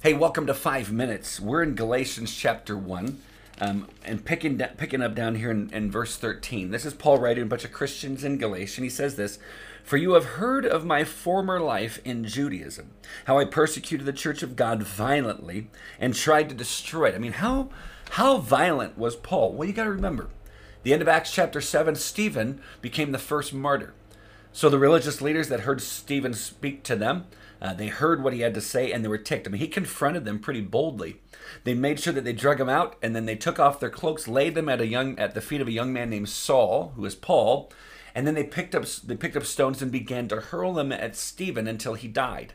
Hey, welcome to Five Minutes. We're in Galatians chapter 1. Um, and picking picking up down here in, in verse 13. This is Paul writing a bunch of Christians in Galatia. He says this For you have heard of my former life in Judaism, how I persecuted the church of God violently and tried to destroy it. I mean, how, how violent was Paul? Well, you got to remember, the end of Acts chapter 7, Stephen became the first martyr. So the religious leaders that heard Stephen speak to them, uh, they heard what he had to say and they were ticked. I mean, he confronted them pretty boldly. They made sure that they drug him out and then they took off their cloaks, laid them at a young at the feet of a young man named Saul, who is Paul, and then they picked up they picked up stones and began to hurl them at Stephen until he died.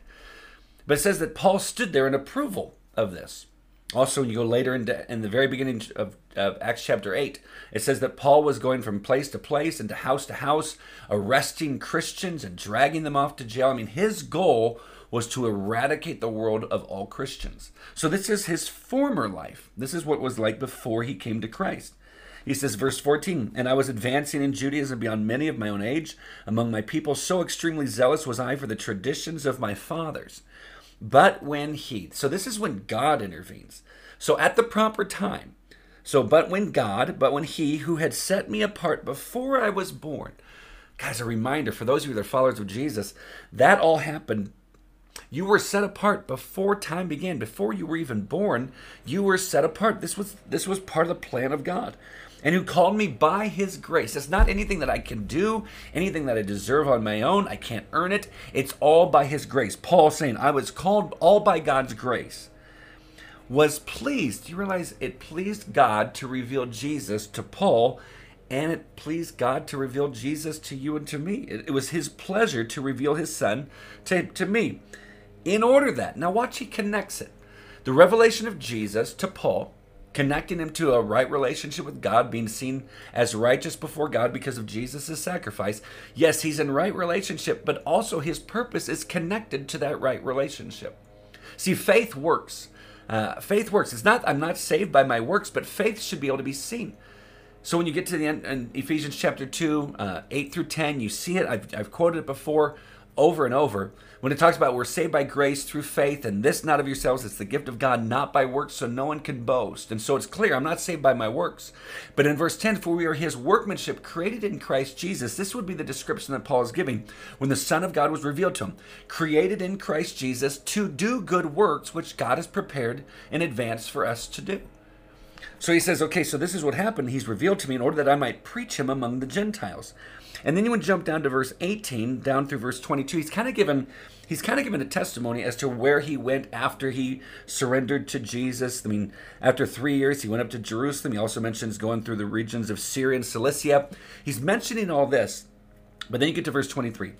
But it says that Paul stood there in approval of this. Also, when you go later in, in the very beginning of, of, Acts chapter 8, it says that Paul was going from place to place and to house to house, arresting Christians and dragging them off to jail. I mean, his goal was to eradicate the world of all Christians. So this is his former life. This is what was like before he came to Christ. He says, verse 14, And I was advancing in Judaism beyond many of my own age among my people. So extremely zealous was I for the traditions of my fathers. But when he, so this is when God intervenes. So at the proper time, so but when God, but when he who had set me apart before I was born, guys, a reminder for those of you that are followers of Jesus, that all happened you were set apart before time began, before you were even born. You were set apart. This was this was part of the plan of God. And who called me by his grace. It's not anything that I can do, anything that I deserve on my own. I can't earn it. It's all by his grace. Paul saying, I was called all by God's grace. Was pleased. Do you realize it pleased God to reveal Jesus to Paul and it pleased God to reveal Jesus to you and to me. It, it, was His pleasure to reveal His Son to, to me in order that, now watch, he connects it. The revelation of Jesus to Paul, connecting him to a right relationship with God, being seen as righteous before God because of Jesus' sacrifice. Yes, he's in right relationship, but also his purpose is connected to that right relationship. See, faith works. Uh, faith works. It's not, I'm not saved by my works, but faith should be able to be seen. So when you get to the end in Ephesians chapter 2, uh, 8 through 10, you see it. I've, I've quoted it before over and over when it talks about we're saved by grace through faith and this not of yourselves it's the gift of god not by works so no one can boast. And so it's clear i'm not saved by my works. But in verse 10 for we are his workmanship created in christ jesus. This would be the description that paul is giving when the son of god was revealed to him. Created in christ jesus to do good works which god has prepared in advance for us to do so he says okay so this is what happened he's revealed to me in order that i might preach him among the gentiles and then you would jump down to verse 18, down through verse 22. He's kind of given he's kind of given a testimony as to where he went after he surrendered to Jesus. I mean, after three years, he went up to Jerusalem. He also mentions going through the regions of Syria and Cilicia. He's mentioning all this, but then you get to verse 23. It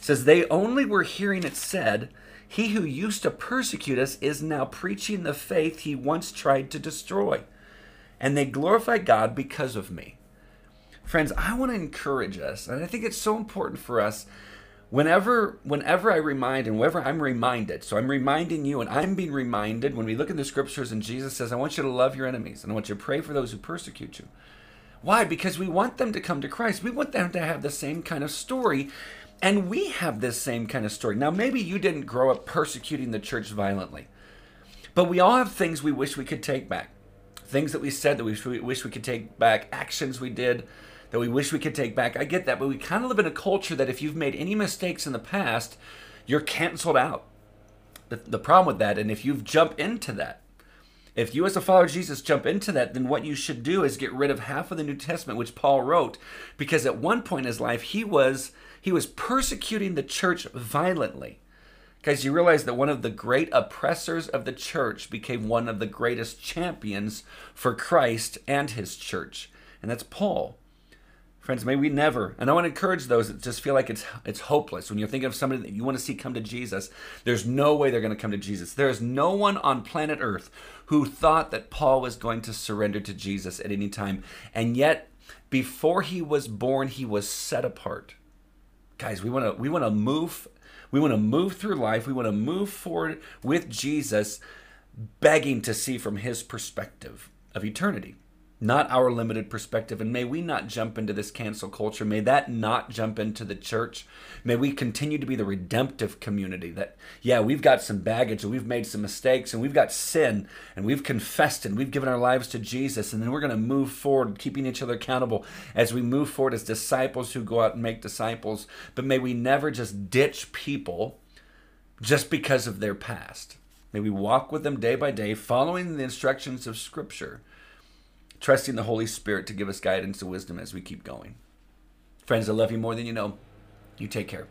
says, They only were hearing it said, He who used to persecute us is now preaching the faith he once tried to destroy. And they glorify God because of me. Friends, I want to encourage us, and I think it's so important for us whenever whenever I remind and whenever I'm reminded. So I'm reminding you and I'm being reminded when we look in the scriptures and Jesus says, I want you to love your enemies and I want you to pray for those who persecute you. Why? Because we want them to come to Christ. We want them to have the same kind of story. And we have this same kind of story. Now, maybe you didn't grow up persecuting the church violently, but we all have things we wish we could take back. Things that we said that we wish we could take back, actions we did, that we wish we could take back. I get that, but we kind of live in a culture that if you've made any mistakes in the past, you're canceled out. The, the problem with that, and if you've jumped into that, if you as a follower of Jesus jump into that, then what you should do is get rid of half of the New Testament, which Paul wrote, because at one point in his life he was he was persecuting the church violently. Guys, you realize that one of the great oppressors of the church became one of the greatest champions for Christ and his church, and that's Paul. Friends, may we never, and I want to encourage those that just feel like it's it's hopeless. When you're thinking of somebody that you want to see come to Jesus, there's no way they're going to come to Jesus. There is no one on planet Earth who thought that Paul was going to surrender to Jesus at any time. And yet, before he was born, he was set apart. Guys, we want to we want to move we want to move through life. We want to move forward with Jesus, begging to see from his perspective of eternity. Not our limited perspective. And may we not jump into this cancel culture. May that not jump into the church. May we continue to be the redemptive community that, yeah, we've got some baggage and we've made some mistakes and we've got sin and we've confessed and we've given our lives to Jesus. And then we're going to move forward, keeping each other accountable as we move forward as disciples who go out and make disciples. But may we never just ditch people just because of their past. May we walk with them day by day, following the instructions of Scripture trusting the Holy Spirit to give us guidance and wisdom as we keep going. Friends, I love you more than you know. You take care.